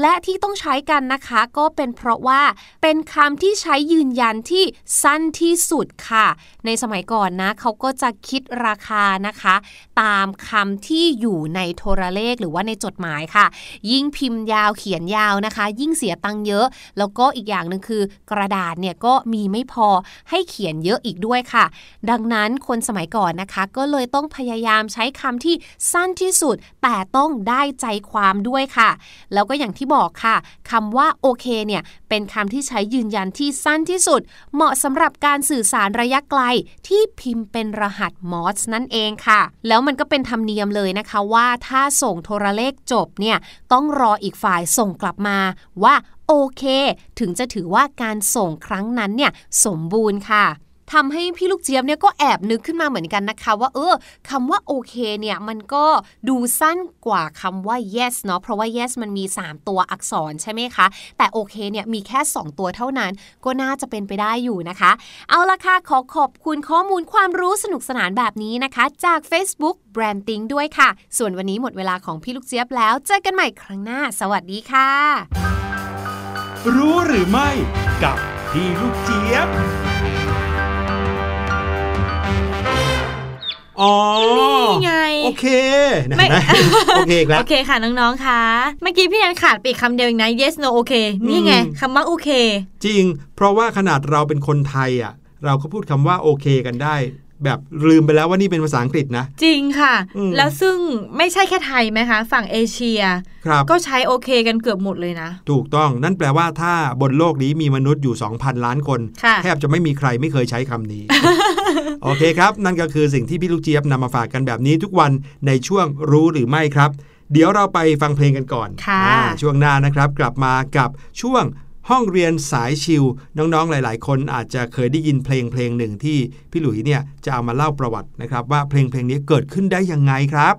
และที่ต้องใช้กันนะคะ ก็เป็นเพราะว่าเป็นคำที่ใช้ยืนยันที่สั้นที่สุดค่ะ ในสมัยก่อนนะเขาก็จะคิดราคานะคะ ตามคำที่อยู่ในโทรเลขหรือว่าในจดหมายค่ะ ยิ่งพิมพ์ยาวเขียนยาวนะคะ ยิ่งเสียตังค์เยอะ แล้วก็อีกอย่างหนึ่งคือกระดาษเนี่ยก็มีไม่พอให้เขียนเยอะอีกด้วยค่ะ ดังนั้นคนสมัยก่อนนะคะ ก็เลยต้องพยายามใช้คำที่สั้นที่สุด แต่ต้องได้ใจความด้วยค่ะ แล้วก็อย่างที่บอกค่ะคำว่าโอเคเนี่ยเป็นคำที่ใช้ยืนยันที่สั้นที่สุด เหมาะสำหรับการสื่อสารระยะไกลที่พิมพ์เป็นรหัสมอสนั่นเองค่ะ แล้วมันก็เป็นธรรมเนียมเลยนะคะว่าถ้าส่งโทรเลขจบเนี่ยต้องรออีกฝ่ายส่งกลับมาว่าโอเค ถึงจะถือว่าการส่งครั้งนั้นเนี่ยสมบูรณ์ค่ะ ทำให้พี่ลูกเจี๊ยบเนี่ยก็แอบนึกขึ้นมาเหมือนกันนะคะ ว่าเออคำว่าโอเคเนี่ยมันก็ดูสั้นกว่าคำว่า yes เนาะเพราะว่า yes มันมี 3 ตัวอักษรใช่ไหมคะ แต่โอเคเนี่ยมีแค่ 2 ตัวเท่านั้น ก็น่าจะเป็นไปได้อยู่นะคะ เอาละค่ะขอขอบคุณข้อมูลความรู้สนุกสนานแบบนี้นะคะ จาก Facebook Branding ด้วยค่ะ ส่วนวันนี้หมดเวลาของพี่ลูกเจี๊ยบแล้ว เจอกันใหม่ครั้งหน้า สวัสดีค่ะ รู้หรือไม่ กับพี่ลูกเจี๊ยบ อ๋อนี่ไง โอเคนะไม่นะโอเคอีกแล้ว โอเคค่ะน้องๆค่ะ เมื่อกี้พี่ยังขาดไปอีกคำเดียวเองนะ yes no โอเคนี่ไงอืมคำว่าโอเค จริง เพราะว่าขนาดเราเป็นคนไทยอะ เราก็พูดคำว่าโอเค กันได้ แบบลืมไปแล้วว่านี่เป็นภาษาอังกฤษนะ จริงค่ะอืมแล้วซึ่งไม่ใช่แค่ไทยไหมคะ ฝั่งเอเชียครับก็ใช้โอเคกันเกือบหมดเลยนะ ถูกต้องนั่นแปลว่าถ้าบนโลกนี้มีมนุษย์อยู่ 2,000 ล้านคนค่ะแทบจะไม่มีใครไม่เคยใช้คำนี้ โอเคครับ นั่นก็คือสิ่งที่พี่ลูกเจี๊ยบนำมาฝากกันแบบนี้ทุกวันในช่วงรู้หรือไม่ครับ เดี๋ยวเราไปฟังเพลงกันก่อนค่ะอ่าช่วงหน้านะครับ กลับมากับช่วง ห้องเรียนสายชิลน้องๆหลาย ๆ คนอาจจะเคยได้ยินเพลงเพลงหนึ่งที่พี่หลุยเนี่ยจะเอามาเล่าประวัตินะครับ ว่าเพลงเพลงนี้เกิดขึ้นได้ยังไงครับ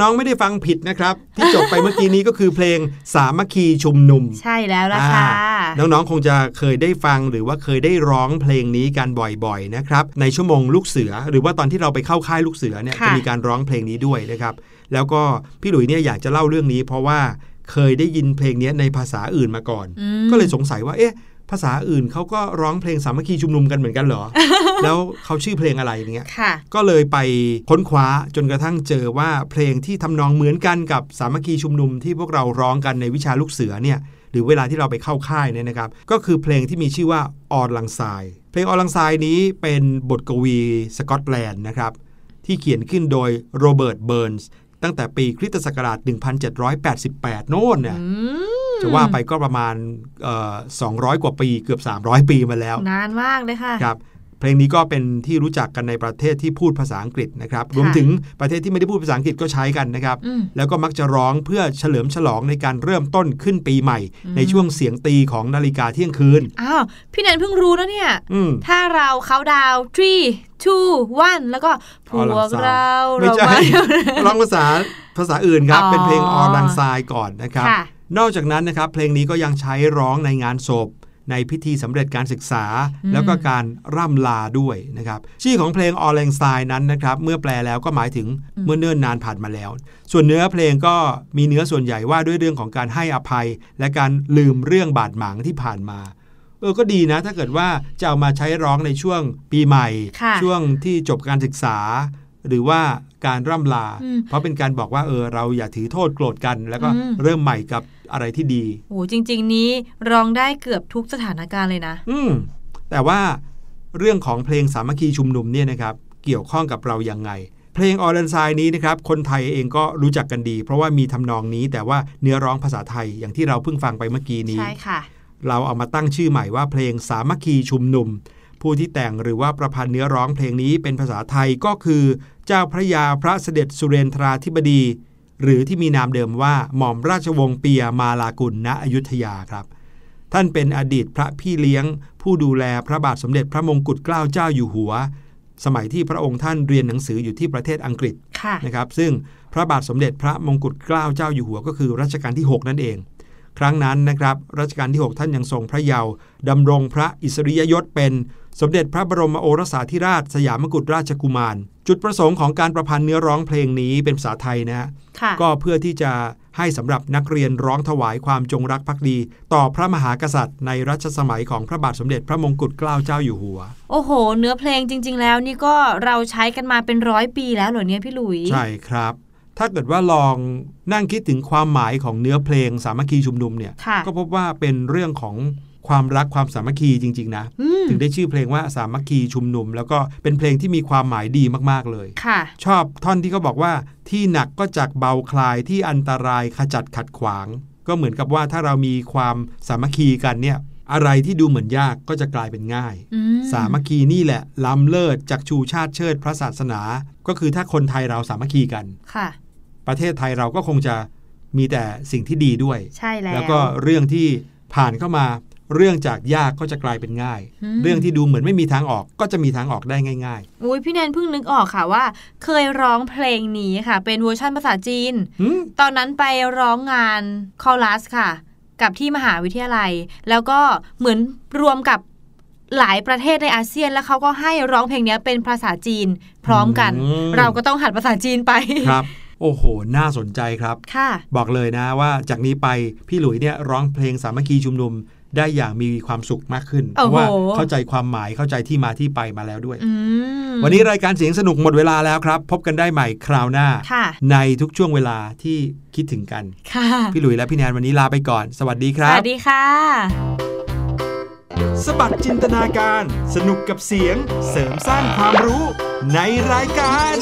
น้องๆ ไม่ได้ฟังผิดนะครับ ที่จบไปเมื่อกี้นี้ก็คือเพลงสามัคคีชุมนุม ใช่แล้วล่ะค่ะอ่าน้องๆ คงจะเคยได้ฟังหรือว่าเคยได้ร้องเพลงนี้กันบ่อยๆ นะครับ ในชั่วโมงลูกเสือ หรือว่าตอนที่เราไปเข้าค่ายลูกเสือเนี่ยค่ะจะมีการร้องเพลงนี้ด้วยนะครับ แล้วก็พี่หลุยเนี่ยอยากจะเล่าเรื่องนี้ เพราะว่าเคยได้ยินเพลงนี้ในภาษาอื่นมาก่อนอืมก็เลยสงสัยว่าเอ๊ะ ภาษาอื่นเขาก็ร้องเพลงสามัคคีชุมนุมกันเหมือนกันเหรอ แล้วเขาชื่อเพลงอะไรอย่างเงี้ยค่ะก็เลยไปค้นคว้าจนกระทั่งเจอว่าเพลงที่ทำนองเหมือนกันกับสามัคคีชุมนุมที่พวกเราร้องกันในวิชาลูกเสือเนี่ยหรือเวลาที่เราไปเข้าค่ายเนี่ยนะครับ ก็คือเพลงที่มีชื่อว่า Auld Lang Syne เพลง Auld Lang Syne นี้เป็นบทกวีสกอตแลนด์นะครับ ที่เขียนขึ้นโดยโรเบิร์ตเบิร์นส์ตั้งแต่ปีคริสตศักราช 1788 โน่นเนี่ยออืม จะว่าไปก็ประมาณเอ่อ200กว่าปีเกือบ 300 ปีมาแล้ว นานมากเลยค่ะครับเพลงนี้ก็เป็นที่รู้จักกันในประเทศที่พูดภาษาอังกฤษนะครับ รวมถึงประเทศที่ไม่ได้พูดภาษาอังกฤษก็ใช้กันนะครับอืมแล้วก็มักจะร้องเพื่อเฉลิมฉลองในการเริ่มต้นขึ้นปีใหม่อืมในช่วงเสียงตีของนาฬิกาเที่ยงคืน อ้าว พี่แนนเพิ่งรู้นะเนี่ยอืมถ้าเราเขาดาว three two one แล้วก็พออลัวงกไซเราไม่ใช่เราร้องภาษาภาษาอื่นครับอ๋อเป็นเพลงออรังไซก่อนนะครับค่ะ นอกจากนั้นนะครับเพลงนี้ก็ยังใช้ร้องในงานศพ ในพิธีสำเร็จการศึกษาอืมแล้วก็การร่ำลาด้วยนะครับชื่อของเพลงออรังไซนั้นนะครับเมื่อแปลแล้วก็หมายถึงเมื่อเนิ่นนานผ่านมาแล้ว ส่วนเนื้อเพลงก็มีเนื้อส่วนใหญ่ว่าด้วยเรื่องของการให้อภัย และการลืมเรื่องบาดหมางที่ผ่านมาเออก็ดีนะ ถ้าเกิดว่าจะเอามาใช้ร้องในช่วงปีใหม่ค่ะช่วงที่จบการศึกษา หรือว่าการร่ำลาอืมเพราะเป็นการบอกว่าเออเราอย่าถือโทษโกรธกัน แล้วก็อืมเริ่มใหม่กับอะไรที่ดีโหจริง ๆ นี้ร้องได้เกือบทุกสถานการณ์เลยนะ อืมแต่ว่าเรื่องของเพลงสามัคคีชุมนุมเนี่ยนะครับเกี่ยวข้องกับเรายังไง เพลงออรันไซนี้นะครับคนไทยเองก็รู้จักกันดี เพราะว่ามีทำนองนี้แต่ว่าเนื้อร้องภาษาไทยอย่างที่เราเพิ่งฟังไปเมื่อกี้นี้ใช่ค่ะ เราเอามาตั้งชื่อใหม่ว่าเพลงสามัคคีชุมนุม ผู้ที่แต่งหรือว่าประพันธ์เนื้อร้องเพลงนี้เป็นภาษาไทยก็คือ เจ้าพระยาพระเสด็จสุเรนทราธิบดี หรือที่มีนามเดิมว่าหม่อมราชวงศ์เปียมาลากุลณอยุธยาครับ ท่านเป็นอดีตพระพี่เลี้ยง ผู้ดูแลพระบาทสมเด็จพระมงกุฎเกล้าเจ้าอยู่หัว สมัยที่พระองค์ท่านเรียนหนังสืออยู่ที่ประเทศอังกฤษะนะครับ ซึ่งพระบาทสมเด็จพระมงกุฎเกล้าเจ้าอยู่หัว ก็คือรัชกาลที่ 6 นั่นเองครั้งนั้นนะครับรัชกาลที่ 6 ท่านยังทรงพระเยาว์ดำรงพระอิสริยยศเป็น สมเด็จพระบรมโอรสาธิราชสยามกุฎราชกุมาร จุดประสงค์ของการประพันธ์เนื้อร้องเพลงนี้เป็นภาษาไทยนะฮะค่ะก็เพื่อที่จะให้สำหรับนักเรียนร้องถวายความจงรักภักดี ต่อพระมหากษัตริย์ ในรัชสมัยของพระบาทสมเด็จพระมงกุฎเกล้าเจ้าอยู่หัว โอ้โห เนื้อเพลงจริง ๆ แล้วนี่ก็เราใช้กันมาเป็นร้อยปีแล้วเหรอเนี่ยพี่หลุยใช่ครับถ้าเกิดว่าลองนั่งคิดถึงความหมายของเนื้อเพลงสามัคคีชุมนุมเนี่ยค่ะก็พบว่าเป็นเรื่องของ ความรักความสามัคคีจริง ๆ นะอืมถึงได้ชื่อเพลงว่าสามัคคีชุมนุม แล้วก็เป็นเพลงที่มีความหมายดีมากๆเลยค่ะชอบท่อนที่เขาบอกว่าที่หนักก็จากเบาคลายที่อันตรายขจัดขัดขวาง ก็เหมือนกับว่าถ้าเรามีความสามัคคีกันเนี่ยอะไรที่ดูเหมือนยากก็จะกลายเป็นง่ายอืมสามัคคีนี่แหละ ล้ำเลิศจากชูชาติเชิดพระศาสนา ก็คือถ้าคนไทยเราสามัคคีกันค่ะ ประเทศไทยเราก็คงจะมีแต่สิ่งที่ดีด้วย ใช่แล้ว แล้วก็เรื่องที่ผ่านเข้ามา เรื่องจากยากก็จะกลายเป็นง่ายอืมเรื่องที่ดูเหมือนไม่มีทางออกก็จะมีทางออกได้ง่ายอุ้ยพี่แนนเพิ่งนึกออกค่ะว่า เคยร้องเพลงนี้ค่ะ เป็นเวอร์ชันภาษาจีนๆหืมตอนนั้นไปร้องงานคอรัสค่ะ กับที่มหาวิทยาลัย แล้วก็เหมือนรวมกับหลายประเทศในอาเซียนแล้วเขาก็ให้ร้องเพลงนี้เป็นภาษาจีน พร้อมกัน เราก็ต้องหัดภาษาจีนไปครับโอ้โห น่าสนใจครับ ค่ะ บอกเลยนะว่าจากนี้ไปพี่หลุยเนี่ยร้องเพลงสามัคคีชุมนุม ได้อย่างมีความสุขมากขึ้นเพโอ้ราะโหว่าเข้าใจความหมายเข้าใจที่มาที่ไปมาแล้วด้วยอืมวันนี้รายการเสียงสนุกหมดเวลาแล้วครับ พบกันได้ใหม่คราวหน้าค่ะในทุกช่วงเวลาที่คิดถึงกันค่ะพี่หลุยและพี่แนนวันนี้ลาไปก่อน สวัสดีคสรับวัสดีค่ะ สบัดจินตนาการ สนุกกับเสียงเสริมสร้างความรู้ในรายการ